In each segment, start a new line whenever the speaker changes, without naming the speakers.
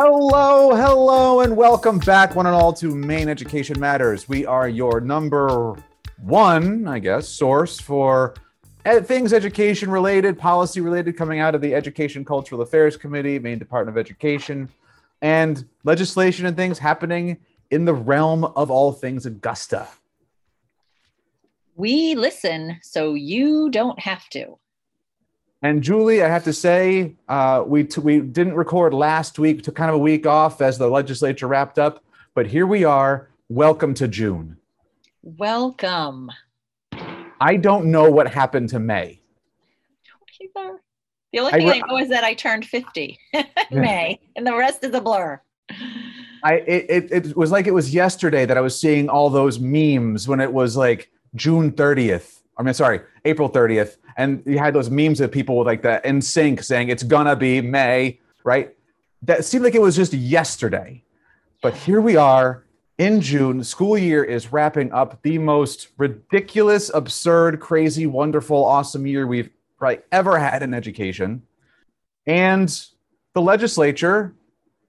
Hello, hello, and welcome back, one and all, to Maine Education Matters. We are your number one, I guess, source for things education related, policy related, coming out of the Education Cultural Affairs Committee, Maine Department of Education, and legislation and things happening in the realm of all things Augusta.
We listen so you don't have to.
And Julie, I have to say, uh, we t- we didn't record last week, took kind of a week off as the legislature wrapped up, but here we are. Welcome to June.
Welcome.
I don't know what happened to May.
Either. The only
I
thing I,
re-
know is that I turned 50 in May, and the rest is a blur.
I it, it it was like it was yesterday that I was seeing all those memes when it was like June 30th. I mean, sorry, April 30th, and you had those memes of people with like the NSYNC saying it's gonna be May, right? That seemed like it was just yesterday, but here we are in June. School year is wrapping up. The most ridiculous, absurd, crazy, wonderful, awesome year we've probably ever had in education, and the legislature,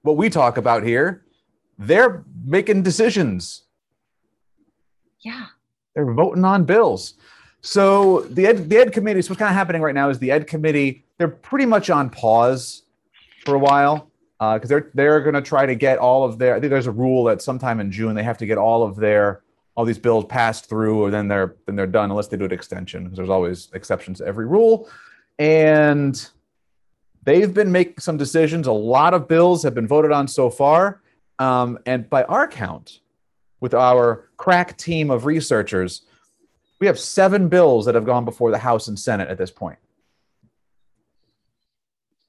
what we talk about here, they're making decisions.
Yeah.
They're voting on bills. So the ed, the ed committee, so what's kind of happening right now is the ed committee, they're pretty much on pause for a while because they're they're going to try to get all of their. I think there's a rule that sometime in June they have to get all of their all these bills passed through, or then they're then they're done unless they do an extension because there's always exceptions to every rule. And they've been making some decisions. A lot of bills have been voted on so far, um, and by our count, with our crack team of researchers, we have seven bills that have gone before the House and Senate at this point.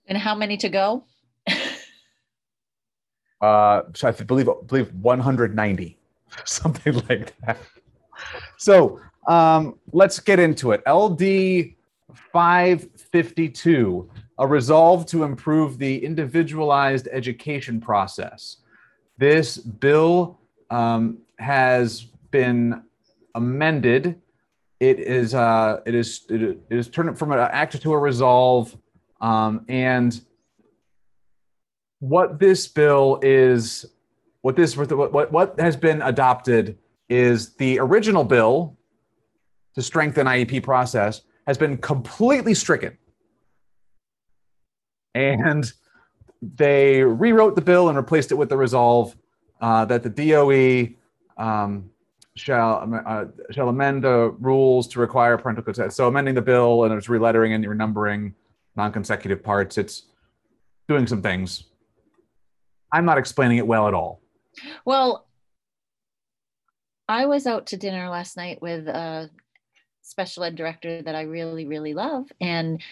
And how many to go?
Uh, so I believe believe 190, something like that. So um, let's get into it. LD 552, a resolve to improve the individualized education process. This bill um, has been amended. It is uh, it is it is turned from an act to a resolve, um, and what this bill is, what this what what has been adopted is the original bill to strengthen IEP process has been completely stricken, and they rewrote the bill and replaced it with the resolve uh, that the DOE um, shall uh, shall amend the rules to require parental consent. So amending the bill and it's relettering and renumbering non-consecutive parts. It's doing some things. I'm not explaining it well at all.
Well, I was out to dinner last night with a special ed director that I really, really love. And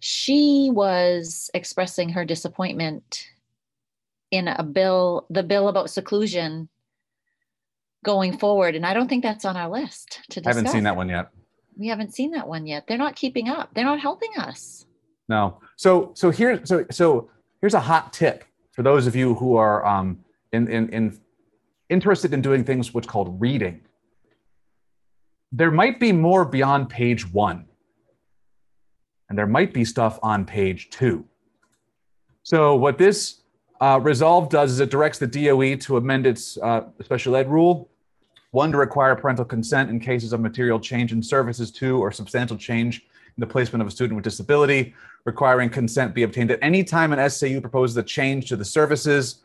she was expressing her disappointment in a bill, the bill about seclusion going forward. And I don't think that's on our list to discuss.
I haven't seen that one yet.
We haven't seen that one yet. They're not keeping up. They're not helping us.
No. So so here so so here's a hot tip for those of you who are um, in, in in interested in doing things what's called reading. There might be more beyond page one, and there might be stuff on page two. So what this uh, resolve does is it directs the DOE to amend its uh, special ed rule. One, to require parental consent in cases of material change in services. Two, or substantial change in the placement of a student with disability, requiring consent be obtained at any time an SAU proposes a change to the services,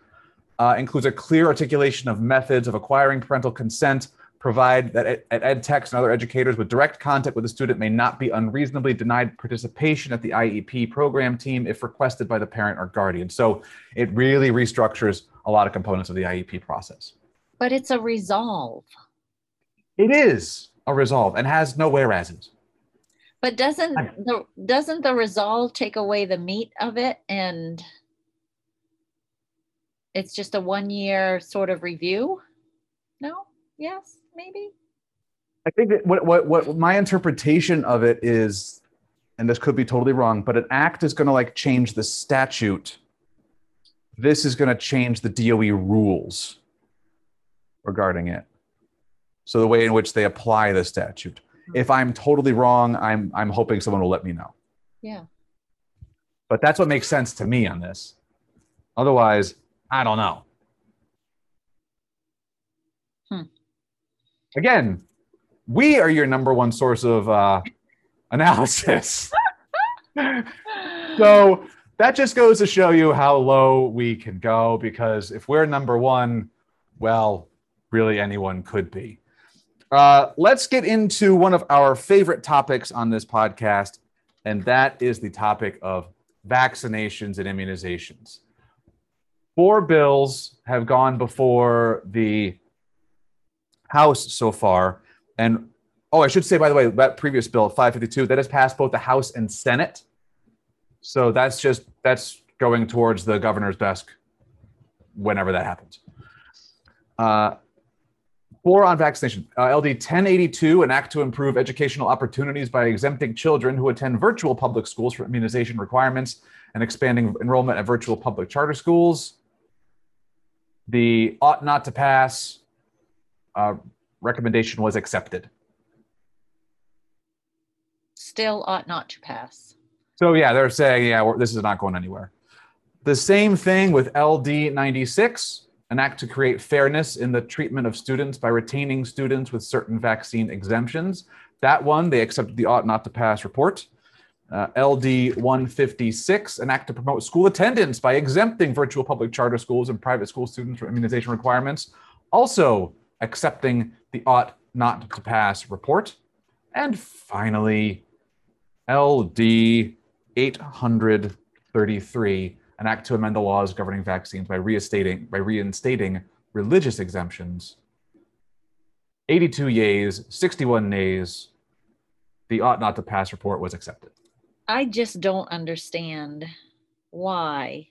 uh, includes a clear articulation of methods of acquiring parental consent, provide that ed, ed techs and other educators with direct contact with the student may not be unreasonably denied participation at the IEP program team if requested by the parent or guardian. So it really restructures a lot of components of the IEP process.
But it's a resolve.
It is a resolve and has no whereases.
But doesn't the doesn't the resolve take away the meat of it and it's just a one year sort of review? No? Yes, maybe.
I think that what, what, what my interpretation of it is, and this could be totally wrong, but an act is going to like change the statute. This is going to change the DOE rules regarding it. So the way in which they apply the statute. If I'm totally wrong, I'm I'm hoping someone will let me know.
Yeah.
But that's what makes sense to me on this. Otherwise, I don't know.
Hmm.
Again, we are your number one source of uh, analysis. so that just goes to show you how low we can go because if we're number one, well, really anyone could be. Uh, let's get into one of our favorite topics on this podcast, and that is the topic of vaccinations and immunizations. Four bills have gone before the House so far. And oh, I should say, by the way, that previous bill, 552, that has passed both the House and Senate. So that's just that's going towards the governor's desk whenever that happens. Uh, four on vaccination. Uh, LD 1082, an act to improve educational opportunities by exempting children who attend virtual public schools from immunization requirements and expanding enrollment at virtual public charter schools. The ought not to pass uh, recommendation was accepted.
Still ought not to pass.
So yeah, they're saying, yeah, we're, this is not going anywhere. The same thing with LD 96, an act to create fairness in the treatment of students by retaining students with certain vaccine exemptions. That one, they accepted the ought not to pass report. Uh, LD 156, an act to promote school attendance by exempting virtual public charter schools and private school students from immunization requirements. Also accepting the ought not to pass report. And finally, LD 833, an act to amend the laws governing vaccines by reinstating, by reinstating religious exemptions. 82 yeas, 61 nays. The ought not to pass report was accepted.
I just don't understand why,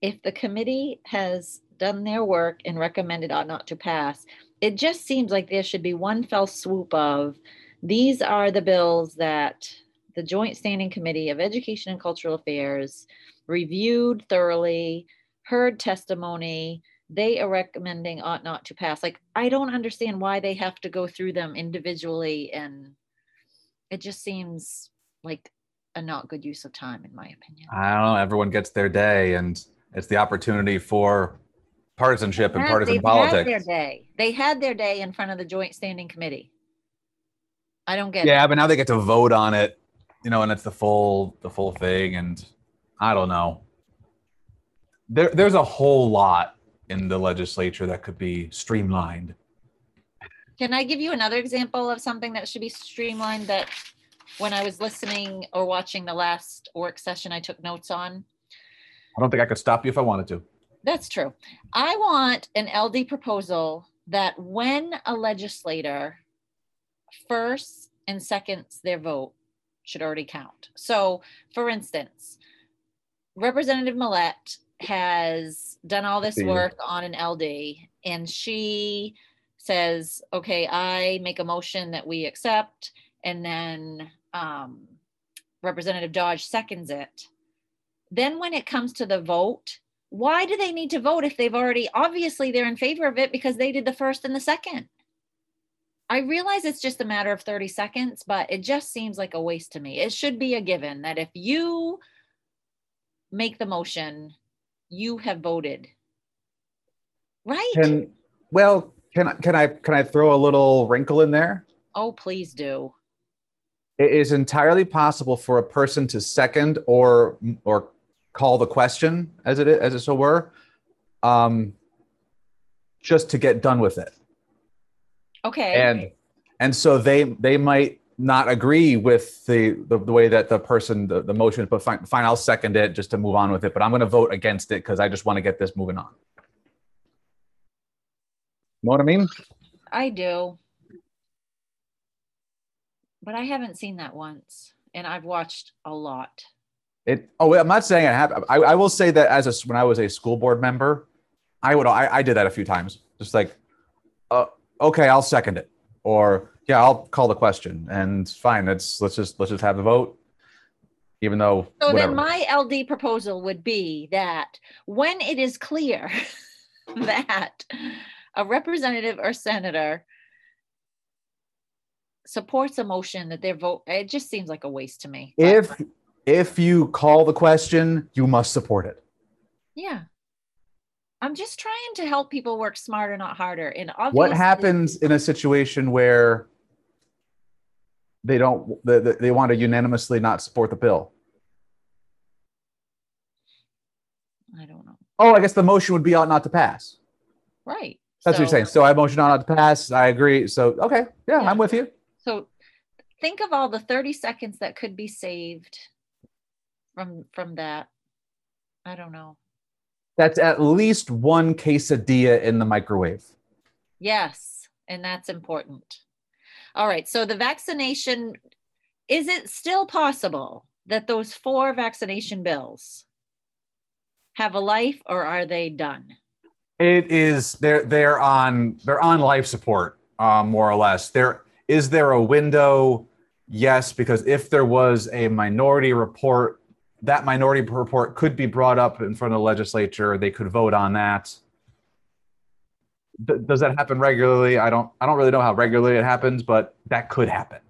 if the committee has done their work and recommended ought not to pass, it just seems like there should be one fell swoop of these are the bills that the Joint Standing Committee of Education and Cultural Affairs reviewed thoroughly, heard testimony. They are recommending ought not to pass. Like, I don't understand why they have to go through them individually. And it just seems like a not good use of time, in my opinion.
I don't know. Everyone gets their day, and it's the opportunity for partisanship and partisan
They've
politics.
Had their day. They had their day in front of the Joint Standing Committee. I don't get
Yeah,
it.
but now they get to vote on it, you know, and it's the full the full thing, and I don't know. There, there's a whole lot in the legislature that could be streamlined.
Can I give you another example of something that should be streamlined that when I was listening or watching the last work session, I took notes on?
I don't think I could stop you if I wanted to.
That's true. I want an LD proposal that when a legislator first and seconds their vote should already count. So, for instance, Representative Millett has done all this work on an LD and she says, okay, I make a motion that we accept. And then um, Representative Dodge seconds it. Then when it comes to the vote, why do they need to vote if they've already, obviously they're in favor of it because they did the first and the second? I realize it's just a matter of 30 seconds, but it just seems like a waste to me. It should be a given that if you make the motion, you have voted. Right?
Can well, can I can I can I throw a little wrinkle in there?
oh, please do.
It is entirely possible for a person to second or or call the question, as it as it so were, um, just to get done with it.
Okay.
and and so they they might not agree with the the, the way that the person the, the motion but fine, fine i'll second it just to move on with it but i'm going to vote against it because i just want to get this moving on You know what i mean
I do. But I haven't seen that once and I've watched a lot.
it oh i'm not saying i have i, I will say that as a when i was a school board member i would i, I did that a few times just like uh, okay i'll second it or yeah i'll call the question and fine let's let's just let's just have the vote even though
So
whatever.
then my LD proposal would be that when it is clear that a representative or senator supports a motion that their vote, it just seems like a waste to me.
If if you call the question you must support it
yeah, I'm just trying to help people work smarter, not harder. And obviously,
what happens in a situation where they don't they, they want to unanimously not support the bill?
I don't know.
Oh, I guess the motion would be ought not to pass.
Right.
That's so, what you're saying. So I motion ought not to pass. I agree. So okay, yeah, yeah. I'm with you.
So think of all the 30 seconds that could be saved from from that. I don't know.
That's at least one quesadilla in the microwave.
Yes, and that's important. All right. So the vaccination is it still possible that those four vaccination bills have a life or are they done?
It is they're they're on they're on life support, um, more or less. There is there a window? Yes, because if there was a minority report, that minority report could be brought up in front of the legislature. They could vote on that. D- does that happen regularly? I don't. I don't really know how regularly it happens, but that could happen.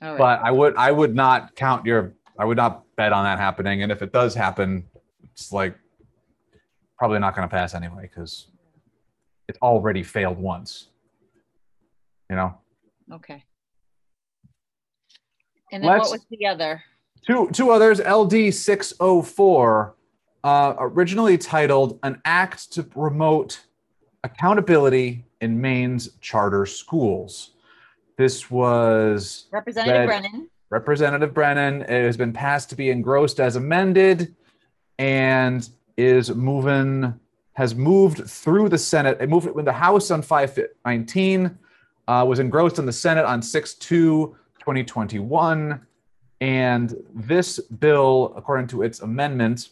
But I would. I would not count your. I would not bet on that happening. And if it does happen, it's like probably not going to pass anyway because it's already failed once. You know.
Okay. And then Let's, what was the other?
Two two others. LD six oh four, uh, originally titled "An Act to Promote Accountability in Maine's Charter Schools." This was
Representative Brennan.
Representative Brennan. It has been passed to be engrossed as amended, and is moving has moved through the Senate. It moved in the House on 519, uh, was engrossed in the Senate on 6 2 2021. And this bill, according to its amendment,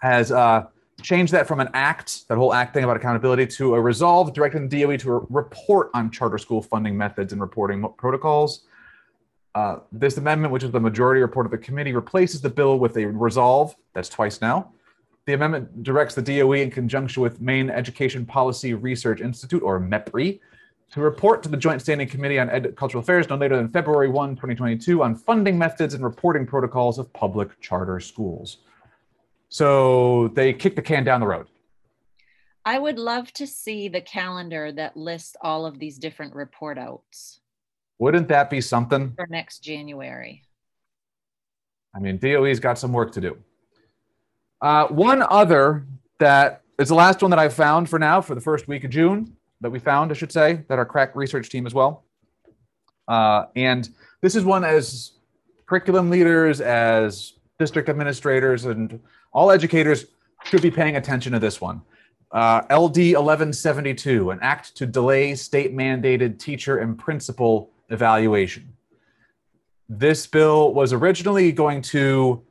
has uh, changed that from an act, that whole act thing about accountability, to a resolve directing the DOE to report on charter school funding methods and reporting protocols. Uh, this amendment, which is the majority report of the committee, replaces the bill with a resolve, that's twice now, the amendment directs the DOE in conjunction with Maine Education Policy Research Institute, or MEPRI, to report to the Joint Standing Committee on Ed- Cultural Affairs no later than February 1, 2022, on funding methods and reporting protocols of public charter schools. So they kick the can down the road.
I would love to see the calendar that lists all of these different report outs.
Wouldn't that be something?
For next January.
I mean, DOE's got some work to do. Uh, one other that is the last one that I've found for now for the first week of June that we found, I should say, that our crack research team as well. Uh, and this is one as curriculum leaders, as district administrators, and all educators should be paying attention to this one. Uh, LD 1172, an act to delay state mandated teacher and principal evaluation. This bill was originally going to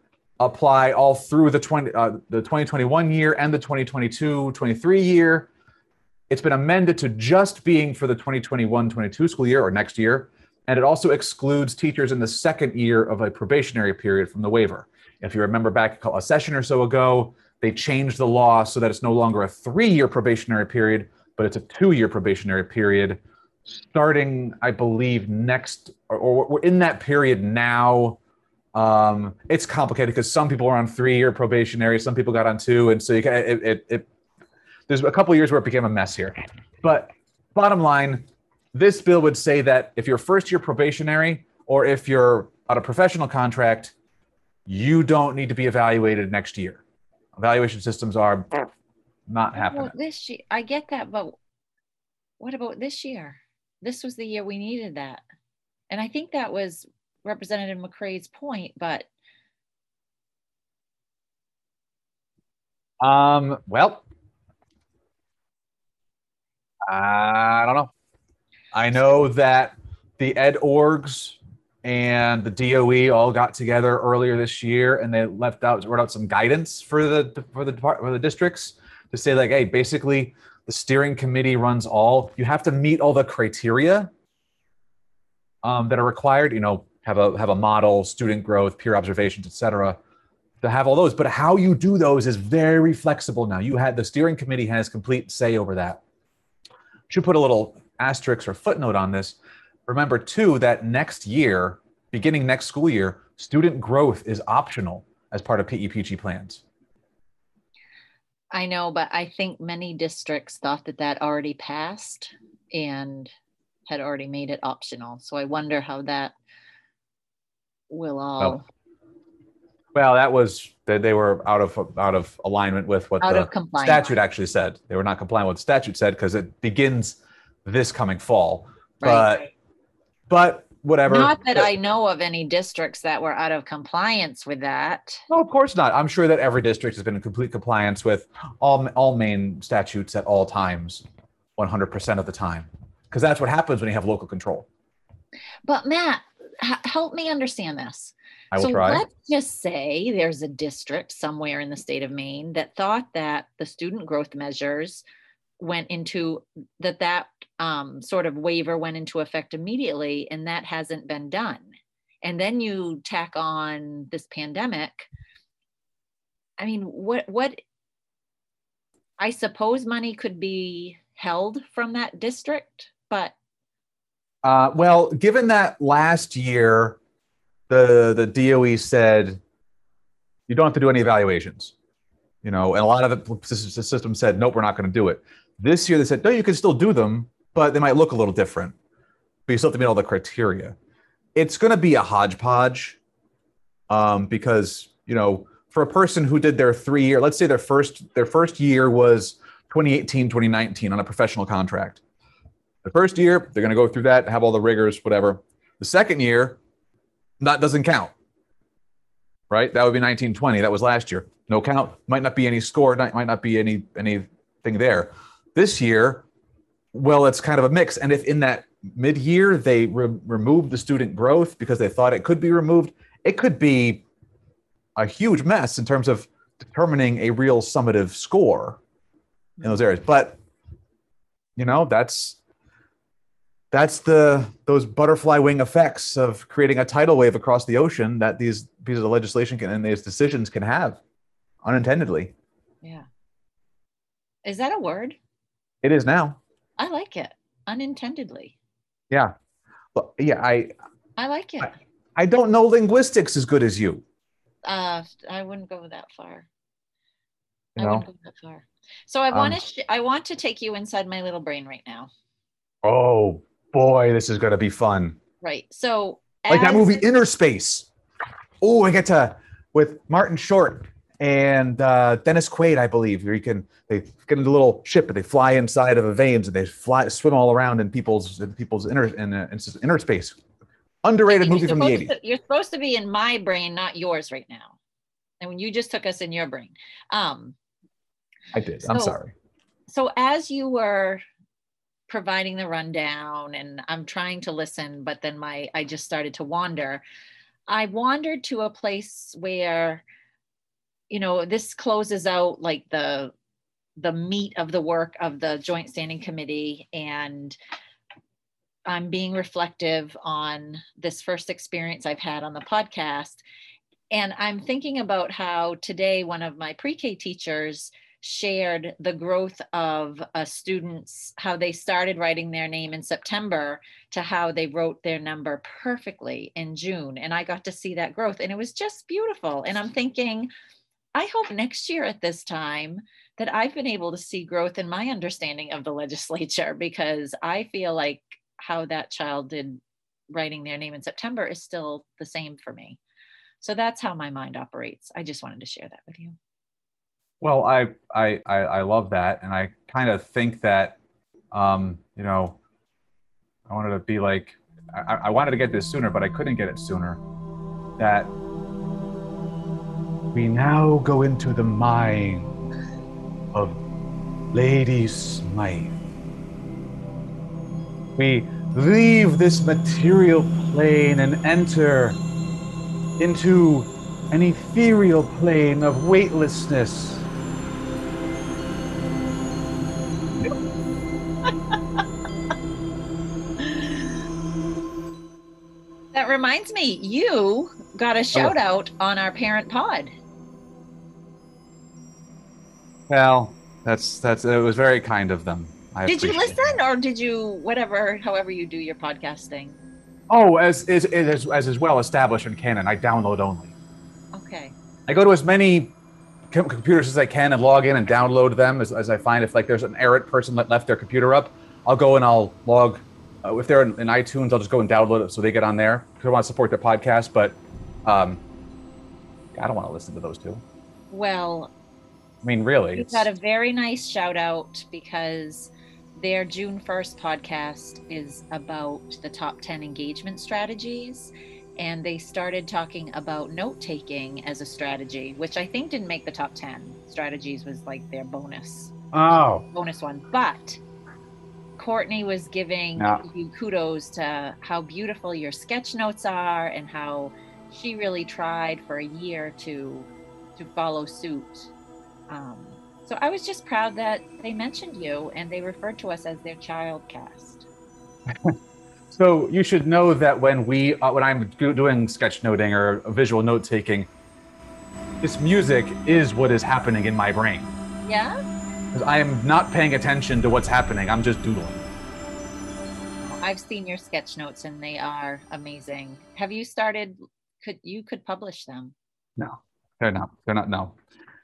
apply all through the 20 uh, the 2021 year and the 2022-23 year. It's been amended to just being for the 2021-22 school year or next year, and it also excludes teachers in the second year of a probationary period from the waiver. If you remember back a session or so ago, they changed the law so that it's no longer a three-year probationary period, but it's a two-year probationary period starting, I believe, next or, or we're in that period now um, it's complicated because some people are on three year probationary, some people got on two, and so you can, it, it, it there's a couple years where it became a mess here. But bottom line, this bill would say that if you're first year probationary or if you're on a professional contract, you don't need to be evaluated next year. Evaluation systems are not happening. Well,
this year, I get that, but what about this year? This was the year we needed that. And I think that was Representative McCrae's point, but
um, well, I don't know. I know that the ed orgs and the DOE all got together earlier this year, and they left out wrote out some guidance for the for the for the districts to say like, hey, basically the steering committee runs all. You have to meet all the criteria um, that are required. You know, have a have a model, student growth, peer observations, etc. To have all those, but how you do those is very flexible now. You had the steering committee has complete say over that. Should put a little asterisk or footnote on this. Remember too that next year, beginning next school year, student growth is optional as part of PEPG plans.
I know, but I think many districts thought that that already passed and had already made it optional. So I wonder how that will all
Well, that was that they were out of out of alignment with what
out
the statute actually said. They were not compliant with what the statute said because it begins this coming fall.
Right.
But but whatever.
Not that I know of any districts that were out of compliance with that.
No, of course not. I'm sure that every district has been in complete compliance with all all Maine statutes at all times, 100% of the time, because that's what happens when you have local control.
But Matt, h- help me understand this.
I will
so
try.
let's just say there's a district somewhere in the state of Maine that thought that the student growth measures went into that that um, sort of waiver went into effect immediately, and that hasn't been done. And then you tack on this pandemic. I mean, what what? I suppose money could be held from that district, but
Uh, well, given that last year the the DOE said you don't have to do any evaluations, you know, and a lot of the, system said nope, we're not going to do it. This year they said no, you can still do them, but they might look a little different. But you still have to meet all the criteria. It's going to be a hodgepodge, um, because you know, for a person who did their three year, let's say their first their first year was 2018, 2019 on a professional contract. The first year, they're going to go through that, have all the rigors, whatever. The second year, that doesn't count. Right? That would be 1920. That was last year. No count. Might not be any score. Might not be any anything there. This year, well, it's kind of a mix. And if in that mid-year they re- removed the student growth because they thought it could be removed, it could be a huge mess in terms of determining a real summative score in those areas. But you know, that's that's the those butterfly wing effects of creating a tidal wave across the ocean that these pieces of legislation can and these decisions can have unintendedly.
yeah. Is that a word?
It is now.
I like it. Unintendedly.
Yeah. Well, yeah, I
I like it.
I don't know linguistics as good as you.
Uh, I wouldn't go that far.
You
I wouldn't go that far. So I want
Um,
to. Sh- I want to take you inside my little brain right now.
Oh boy, this is gonna be fun.
Right. So
Like that movie Innerspace. Oh, I get to with Martin Short and uh, Dennis Quaid, I believe, where you can they get in a little ship and they fly inside of a veins and they fly swim all around in people's in people's inner in, uh, in inner space. Underrated movie from the eighties.
you're supposed to be in my brain, not yours, right now. And when you just took us in your brain. Um.
I did. I'm sorry.
So as you were providing the rundown, and I'm trying to listen, but then my I just started to wander. I wandered to a place where, you know, this closes out like the the meat of the work of the joint standing committee and I'm being reflective on this first experience I've had on the podcast. And I'm thinking about how today one of my pre K teachers shared the growth of a student's, how they started writing their name in September to how they wrote their number perfectly in June. And I got to see that growth and it was just beautiful. And I'm thinking, I hope next year at this time that I've been able to see growth in my understanding of the legislature because I feel like how that child did writing their name in September is still the same for me. So that's how my mind operates. I just wanted to share that with you.
Well, I, I I I love that, and I kind of think that, um, you know, I wanted to be like, I, I wanted to get this sooner, but I couldn't get it sooner. That we now go into the mind of Lady Smythe. We leave this material plane and enter into an ethereal plane of weightlessness.
That reminds me, you got a oh. shout out on our parent pod.
Well, that's that's it was very kind of them. I
Did you listen
it.
or did you whatever however you do your podcast thing?
Oh, as is as, as is well established in canon, I download only.
Okay.
I go to as many com- computers as I can and log in and download them as, as I find if like there's an errant person that left their computer up, I'll go and I'll log. Uh, if they're in, in iTunes, I'll just go and download it so they get on there because I want to support their podcast. But um, I don't want to listen to those two.
Well,
I mean, really, it's,
got a very nice shout out because their June 1st podcast is about the top 10 engagement strategies. And they started talking about note taking as a strategy, which I think didn't make the top 10. Strategies was like their bonus
oh,
bonus one. But Courtney was giving
Yeah.
you kudos to how beautiful your sketch notes are and how she really tried for a year to to follow suit. Um, so I was just proud that they mentioned you and they referred to us as their child cast.
So you should know that when we, uh, when I'm do- doing sketchnoting or visual note taking, this music is what is happening in my brain.
Yeah?
Because I am not paying attention to what's happening. I'm just doodling.
I've seen your sketch notes and they are amazing. Have you started could you could publish them?
No, they're not. They're not. No,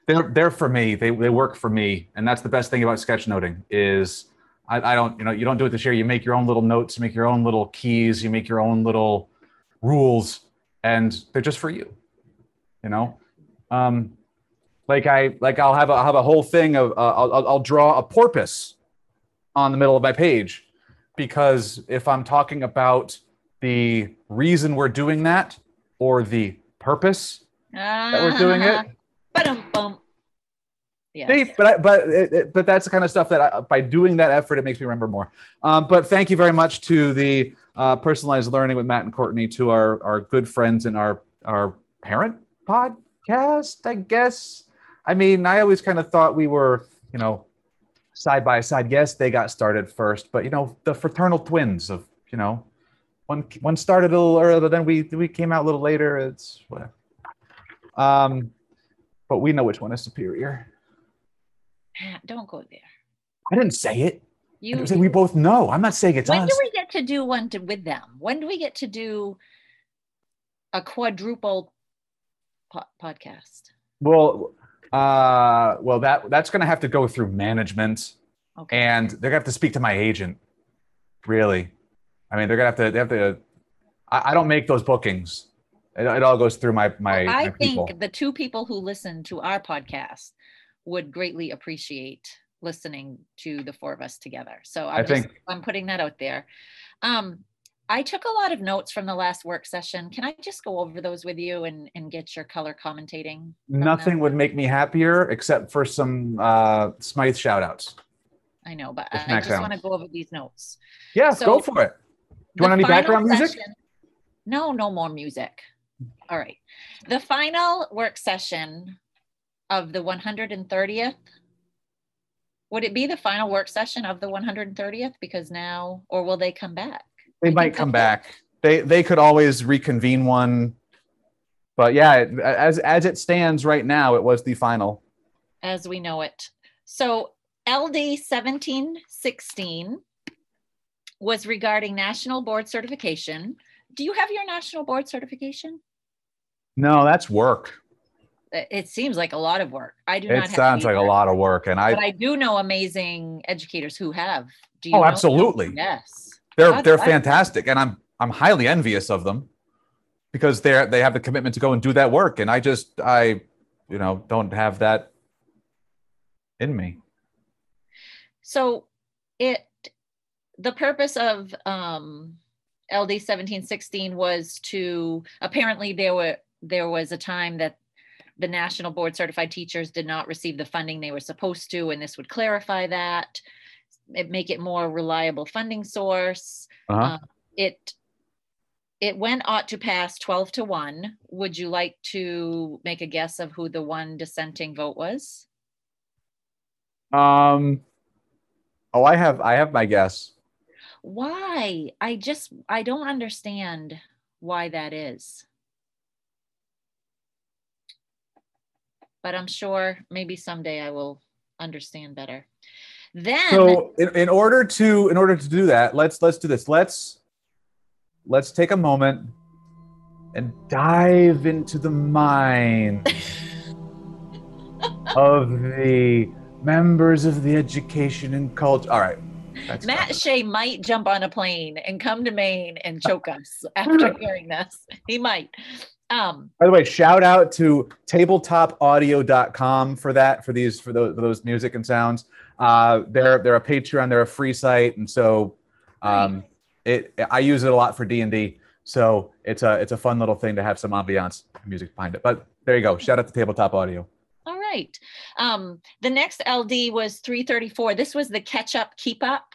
they're they're for me. They they work for me, and that's the best thing about sketchnoting is I, I don't you know you don't do it this year. You make your own little notes, you make your own little keys, you make your own little rules, and they're just for you. You know, um, like I like I'll have a, I'll have a whole thing of uh, I'll I'll- I'll draw a porpoise on the middle of my page because if I'm talking about the reason we're doing that or the purpose that we're doing it.
But bum. Yes.
But I, but it- but that's the kind of stuff that I, by doing that effort, it makes me remember more. Um, but thank you very much to the uh, personalized learning with Matt and Courtney, to our our good friends and our our parent podcast. I guess. I mean, I always kind of thought we were, you know, side by side. Yes, they got started first, but you know, the fraternal twins of you know, one one started a little earlier, then we we came out a little later. It's whatever. Um, but we know which one is superior.
Don't go there.
I didn't say it.
You
say we both know. I'm not saying it's us.
when
us.
do we get to do one to, with them? When do we get to do a quadruple po- podcast?
well, uh, well, that that's going to have to go through management,
Okay.
and they're going to have to speak to my agent. Really, I mean, they're going to have to. They have to. I, I don't make those bookings. It, it all goes through my my,
I
my
think
people.
the two people who listen to our podcast would greatly appreciate listening to the four of us together. So I'm
I
just,
think-
I'm putting that out there. Um, I took a lot of notes from the last work session. Can I just go over those with you and, and get your color commentating?
Nothing
them?
would make me happier except for some uh, Smythe shout outs.
I know, but I, I just want to go over these notes.
Yeah,
So-
go for it. Do you want any background music?
session- No, no more music. All right. The final work session of the 130th. Would it be the final work session of the 130th? Because now, or will they come back?
They
I
might come
that's
back. They they could always reconvene one, but yeah, it- as as it stands right now, it was the final.
As we know it. So LD 1716 was regarding national board certification. Do you have your national board certification?
No, that's work.
It seems like a lot of work. I do not
It
have
sounds like a lot of work, and
but
I
I do know amazing educators who have. Do you
oh,
know them?
absolutely,
Yes.
they're they're fantastic, and I'm I'm highly envious of them because they're they have the commitment to go and do that work, and I just I you know don't have that in me.
So it the purpose of um LD 1716 was to apparently there were there was a time that the national board certified teachers did not receive the funding they were supposed to and this would clarify that it make it more reliable funding source
Uh-huh.
Uh, it it went ought to pass 12 to 1 would you like to make a guess of who the one dissenting vote was
Um. Oh, I have I have my guess.
why i just i don't understand why that is but i'm sure maybe someday i will understand better then
So in, in order to in order to do that, let's let's do this. Let's let's take a moment and dive into the mind of the members of the education and culture. All right.
That's Matt Shea might jump on a plane and come to Maine and choke us after hearing this. He might. Um,
By the way, shout out to tabletopaudio.com for that, for these, for those, for those music and sounds. Uh, they're, they're a Patreon, they're a free site. And so um, it, I use it a lot for D and D. So it's a, it's a fun little thing to have some ambiance music behind it. But there you go. Shout out to Tabletop Audio.
All right. Um, the next LD was 334. This was the catch up, keep up.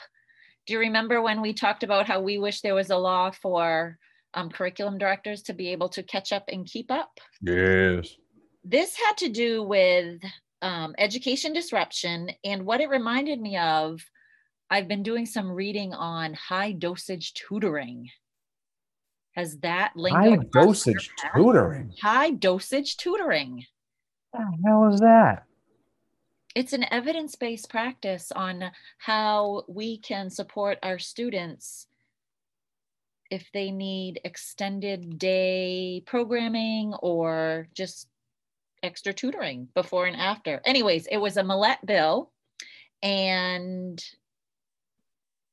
Do you remember when we talked about how we wish there was a law for um, curriculum directors to be able to catch up and keep up?
Yes.
This had to do with um, education disruption. And what it reminded me of, I've been doing some reading on high dosage tutoring. Has that linked?
high dosage tutoring?
High dosage tutoring.
What the hell is that?
It's an evidence based practice on how we can support our students if they need extended day programming or just extra tutoring before and after. Anyways, it was a Millett bill, and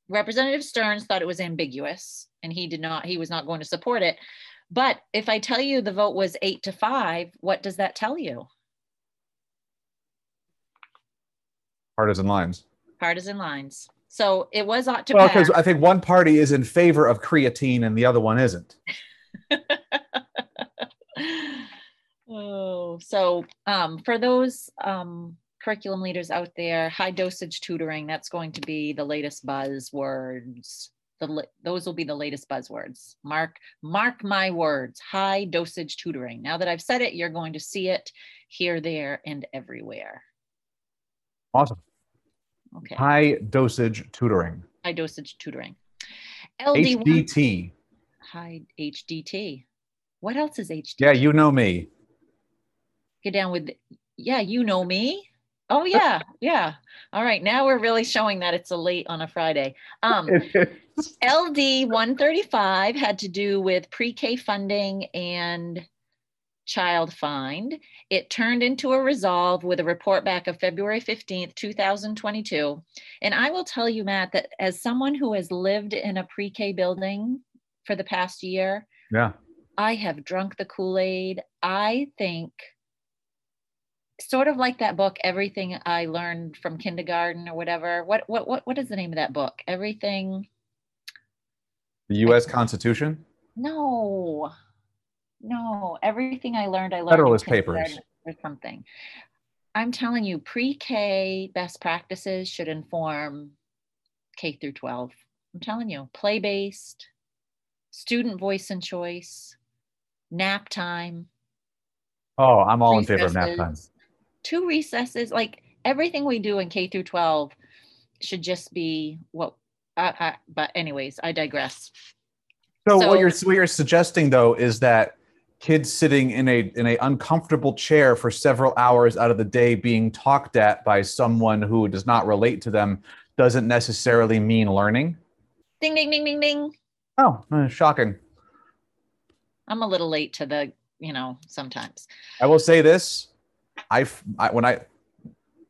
Representative Stearns thought it was ambiguous, and he did not. He was not going to support it. But if I tell you the vote was eight to five, what does that tell you?
Partisan lines.
Partisan lines. So it was ought to
well, because I think one party is in favor of creatine and the other one isn't.
oh, so um, for those um, curriculum leaders out there, high dosage tutoring, that's going to be the latest buzzwords. The, those will be the latest buzzwords. Mark, mark my words, high dosage tutoring. Now that I've said it, you're going to see it here, there, and everywhere.
Awesome.
Okay.
High dosage tutoring.
High dosage tutoring.
LD1, HDT.
High HDT. What else is HDT?
Yeah, you know me.
Get down with, yeah, you know me. Oh yeah, yeah. All right, now we're really showing that it's a late on a Friday. Um, LD 135 had to do with pre-K funding and child find. It turned into a resolve with a report back of February 15th, 2022. And I will tell you, Matt, that as someone who has lived in a pre K building for the past year,
yeah,
I have drunk the Kool Aid. I think sort of like that book everything i learned from kindergarten or whatever what what what, what is the name of that book everything
the us I, constitution
no no, everything I learned, I learned
Federalist Papers
or something. I'm telling you, pre-K best practices should inform K through 12. I'm telling you, play-based, student voice and choice, nap time.
Oh, I'm all recesses, in favor of nap time.
Two recesses, like everything we do in K through 12 should just be what. Uh, uh, but anyways, I digress.
So, so what you're what you're suggesting though is that kids sitting in a in a uncomfortable chair for several hours out of the day being talked at by someone who does not relate to them doesn't necessarily mean learning.
Ding ding ding ding ding.
Oh uh, shocking.
I'm a little late to the you know sometimes.
I will say this. I when i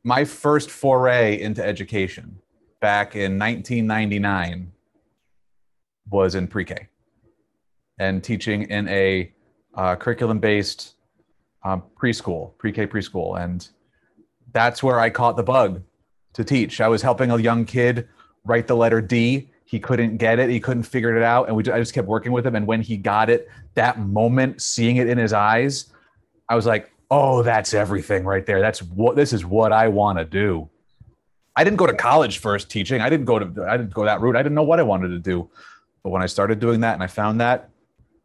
my first foray into education back in 1999 was in pre-k and teaching in a uh, curriculum based um, preschool, pre K preschool. And that's where I caught the bug to teach. I was helping a young kid write the letter D. He couldn't get it, he couldn't figure it out. And we, I just kept working with him. And when he got it, that moment, seeing it in his eyes, I was like, oh, that's everything right there. That's what this is what I want to do. I didn't go to college first teaching. I didn't go to I didn't go that route. I didn't know what I wanted to do. But when I started doing that and I found that,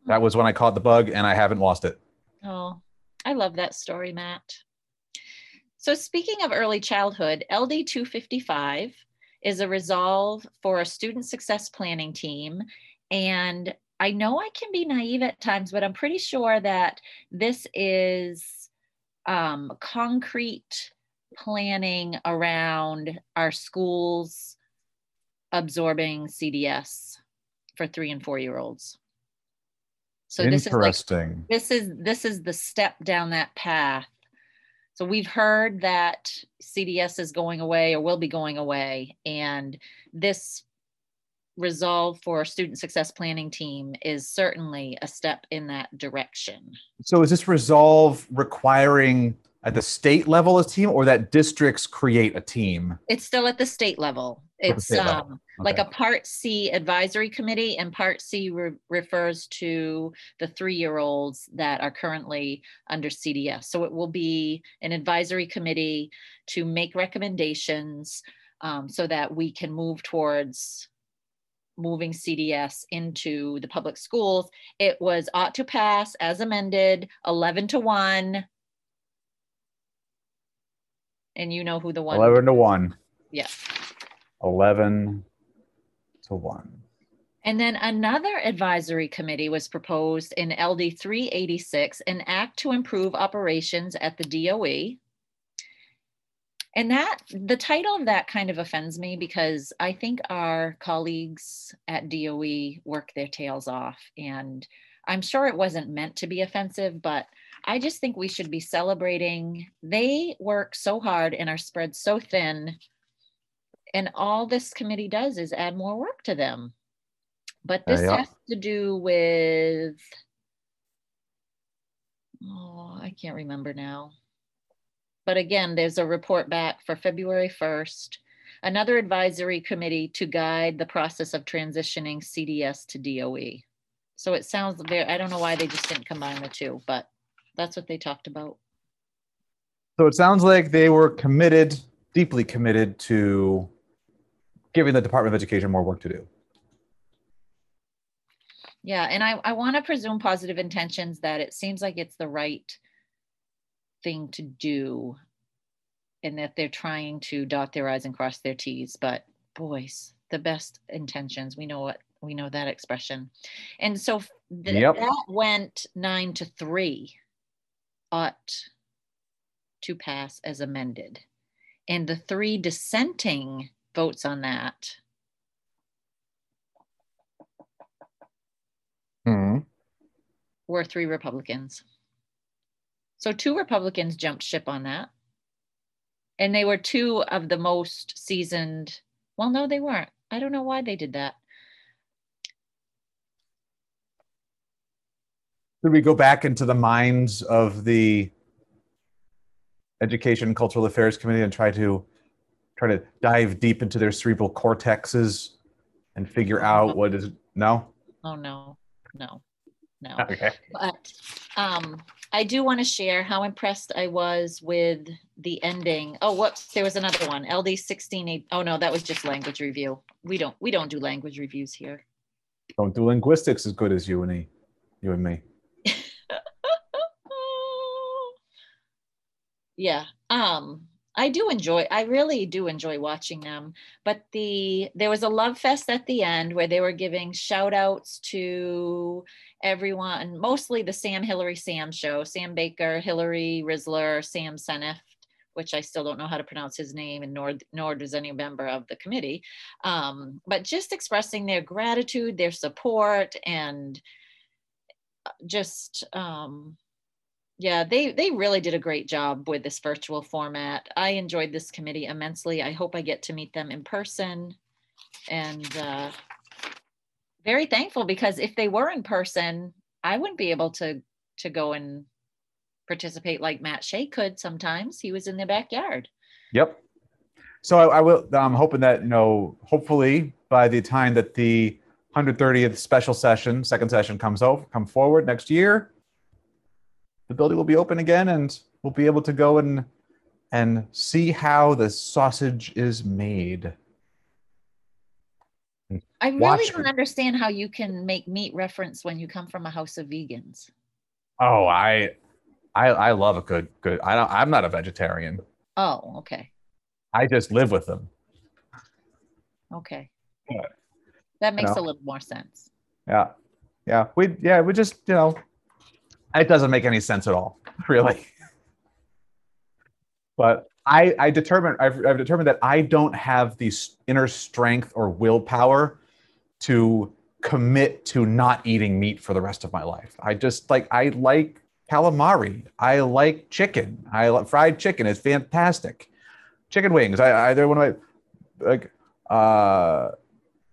that was when I caught the bug and I haven't lost it.
Oh, I love that story, Matt. So, speaking of early childhood, LD 255 is a resolve for a student success planning team. And I know I can be naive at times, but I'm pretty sure that this is um, concrete planning around our schools absorbing CDS for three and four year olds.
So this is like,
this is this is the step down that path So we've heard that CDS is going away or will be going away. And this resolve for student success planning team is certainly a step in that direction.
So is this resolve requiring at the state level a team or that districts create a team?
It's still at the state level. It's
state level.
um, like a Part C advisory committee, and Part C re- refers to the three-year-olds that are currently under CDS. So it will be an advisory committee to make recommendations um, so that we can move towards moving CDS into the public schools. It was ought to pass as amended, 11 to 1. And you know who the one.
11 to 1.
Yeah.
11 to 1.
And then another advisory committee was proposed in LD 386, an act to improve operations at the DOE. And that, the title of that kind of offends me because I think our colleagues at DOE work their tails off. And I'm sure it wasn't meant to be offensive, but I just think we should be celebrating. They work so hard and are spread so thin. And all this committee does is add more work to them. But uh, this
Yeah.
has to do with, oh, I can't remember now. But again, there's a report back for February 1st, another advisory committee to guide the process of transitioning CDS to DOE. So it sounds very, I don't know why they just didn't combine the two, but that's what they talked about.
So it sounds like they were committed, deeply committed to giving the Department of Education more work to do.
Yeah, and I, I want to presume positive intentions that it seems like it's the right thing to do and that they're trying to dot their i's and cross their t's but boys the best intentions we know what we know that expression and so th-
Yep.
that went nine to three ought to pass as amended and the three dissenting votes on that
Hmm.
were three Republicans. So two Republicans jumped ship on that. And they were two of the most seasoned. Well, no, they weren't. I don't know why they did that.
Did we go back into the minds of the Education and Cultural Affairs Committee and try to try to dive deep into their cerebral cortexes and figure out what is no?
Oh, no, no, no.
Okay.
But um, I do want to share how impressed I was with the ending. Oh, whoops, there was another one. LD 16. Oh, no, that was just language review. We don't we don't do language reviews here.
Don't do linguistics as good as you and me, you and me.
Yeah um i do enjoy i really do enjoy watching them but the there was a love fest at the end where they were giving shout outs to everyone mostly the sam hillary sam show sam baker hillary risler sam seneft which i still don't know how to pronounce his name and nor nor does any member of the committee um, but just expressing their gratitude their support and uh, just um, yeah, they they really did a great job with this virtual format. I enjoyed this committee immensely. I hope I get to meet them in person, and uh, very thankful because if they were in person, I wouldn't be able to to go and participate like Matt Shea could. Sometimes he was in the backyard.
Yep. So I, I will. I'm hoping that you know. Hopefully, by the time that the 130th special session, second session comes over, come forward next year, the building will be open again, and we'll be able to go and and see how the sausage is made.
I really
Watch
don't understand how you can make meat reference when you come from a house of vegans.
Oh, I, I, I love a good good. I don't. I'm not a vegetarian.
Oh, okay.
I just live with them.
Okay.
Yeah.
That makes
know.
a little more sense.
Yeah, yeah. We yeah. We just you know, it doesn't make any sense at all, really. But I I determined I've, I've determined that I don't have the inner strength or willpower to commit to not eating meat for the rest of my life. I just like I like calamari. I like chicken. I like fried chicken. It's fantastic. Chicken wings. I, I they're one of my like uh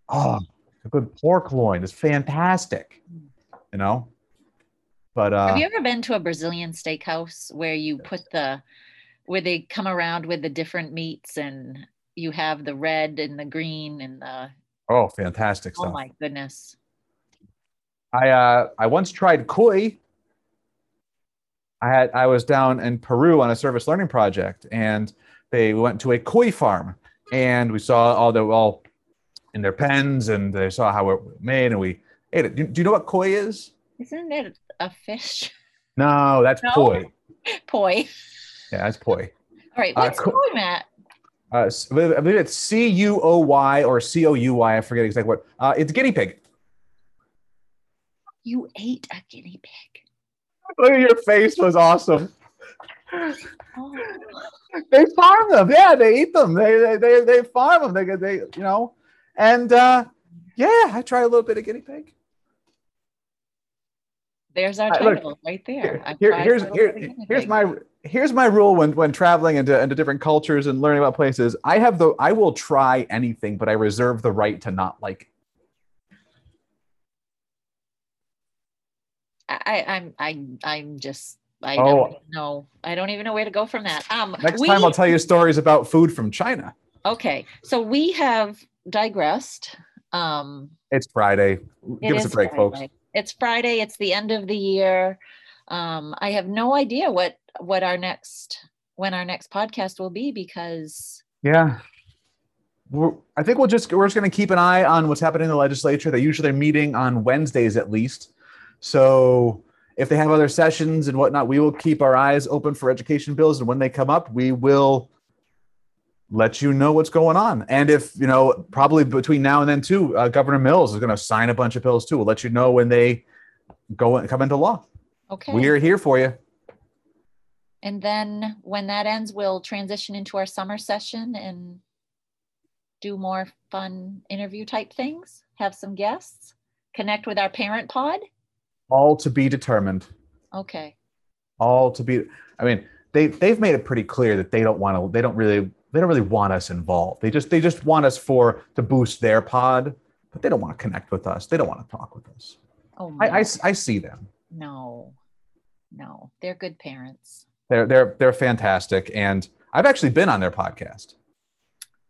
oh a good pork loin is fantastic. You know? But uh
Have you ever been to a Brazilian steakhouse where you put the where they come around with the different meats and you have the red and the green and the
oh fantastic stuff.
oh my goodness.
I uh I once tried koi. I had I was down in Peru on a service learning project and they went to a koi farm and we saw all the all in their pens and they saw how it was made and we ate it. Do, do you know what koi is?
Isn't it a fish?
No, that's
No?
poi.
Poi.
Yeah, that's poi.
All right,
Uh,
what's
co-
koi, Matt?
Uh, I believe it's C U O Y or C O U Y. I forget exactly what. Uh, it's guinea pig.
You ate a guinea pig.
Look at your face was awesome.
Oh,
they farm them. Yeah, they eat them. They they they, they farm them. They get they you know, and uh, yeah, I tried a little bit of guinea pig.
There's our
Uh, look,
title right there.
Here, here's here,
bit of guinea
here's my here's my rule when when traveling into into different cultures and learning about places. I have the I will try anything, but I reserve the right to not like.
I, I'm I'm I'm just I
Oh.
don't know. I don't even know where to go from that. Um
Next
we,
time I'll tell you stories about food from China.
Okay. So we have digressed. Um
It's Friday. Give us a break, folks.
It's Friday, it's the end of the year. Um I have no idea what what our next when our next podcast will be because
Yeah. We're, I think we'll just we're just going to keep an eye on what's happening in the legislature. They usually are meeting on Wednesdays at least. So if they have other sessions and whatnot, we will keep our eyes open for education bills. And when they come up, we will let you know what's going on. And if you know, probably between now and then too, uh, Governor Mills is going to sign a bunch of bills too. We'll let you know when they go and come into law.
okay.
We are here for you.
And then when that ends, we'll transition into our summer session and do more fun interview type things, have some guests, connect with our parent pod.
All to be determined.
Okay.
all to be i mean they they've made it pretty clear that they don't want to they don't really they don't really want us involved they just they just want us for to boost their pod but they don't want to connect with us they don't want to talk with us
Oh,
I, I I see them
no, no, they're good parents.
they're they're they're fantastic and i've actually been on their podcast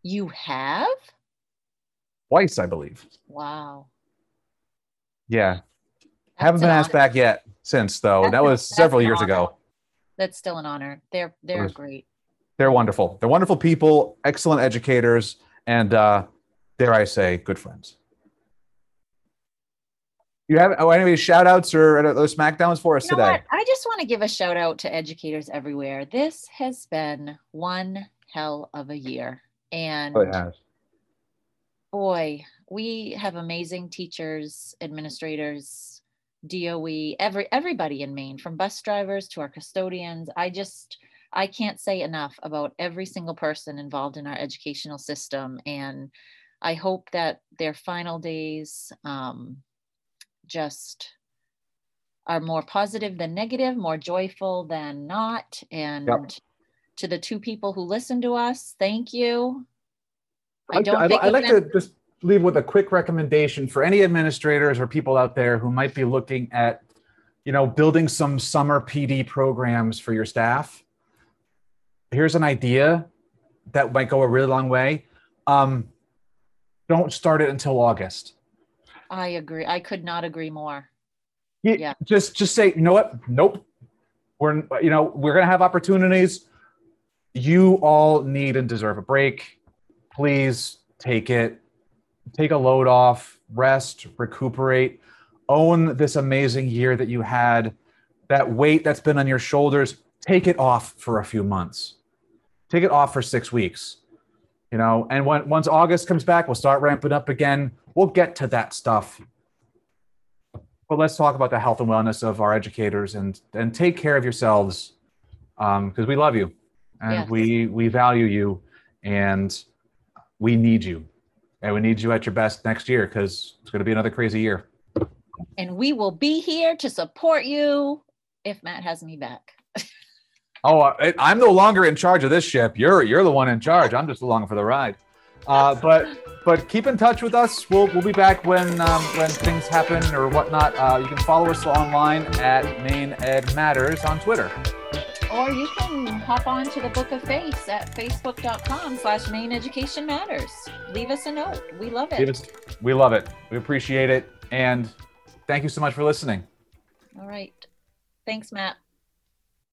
You have?
twice i believe
Wow.
yeah
That's
haven't been asked
honor.
back yet since though
That's
that was several years
honor.
ago
That's still an honor. They're they're
was-
great.
They're wonderful they're wonderful people excellent educators and uh dare i say good friends you have oh, any shout outs or or smackdowns for us
You know
today
what? I just want to give a shout out to educators everywhere. This has been one hell of a year. And
Oh, it has.
boy, we have amazing teachers, administrators, DOE, every everybody in Maine, from bus drivers to our custodians. I just I can't say enough about every single person involved in our educational system, and I hope that their final days um, just are more positive than negative, more joyful than not. And to the two people who listen to us, thank you. I
I'd
don't
like, to,
think
I'd, I'd like to just leave with a quick recommendation for any administrators or people out there who might be looking at, you know, building some summer PD programs for your staff. Here's an idea that might go a really long way. Um, don't start it until August.
I agree. I could not agree more.
You-
Yeah.
Just just say, you know what? Nope. We're you know, we're gonna have opportunities. You all need and deserve a break. Please take it. Take a load off, rest, recuperate, own this amazing year that you had. That weight that's been on your shoulders, take it off for a few months. Take it off for six weeks. You know, and when once August comes back, we'll start ramping up again. We'll get to that stuff but let's talk about the health and wellness of our educators and and take care of yourselves um, because we love you and
Yes.
we we value you and we need you and we need you at your best next year because it's going to be another crazy year
And we will be here to support you if Matt has me back.
oh, I, I'm no longer in charge of this ship. You're you're the one in charge. I'm just along for the ride. Uh, but but keep in touch with us. We'll we'll be back when um, when things happen or whatnot. Uh, you can follow us online at Maine Ed Matters on Twitter.
Or you can hop on to the Book of Face at facebook.com slash Maine Education Matters. Leave us a note. We love it. Us,
we love it. We appreciate it. And thank you so much for listening.
All right. Thanks, Matt.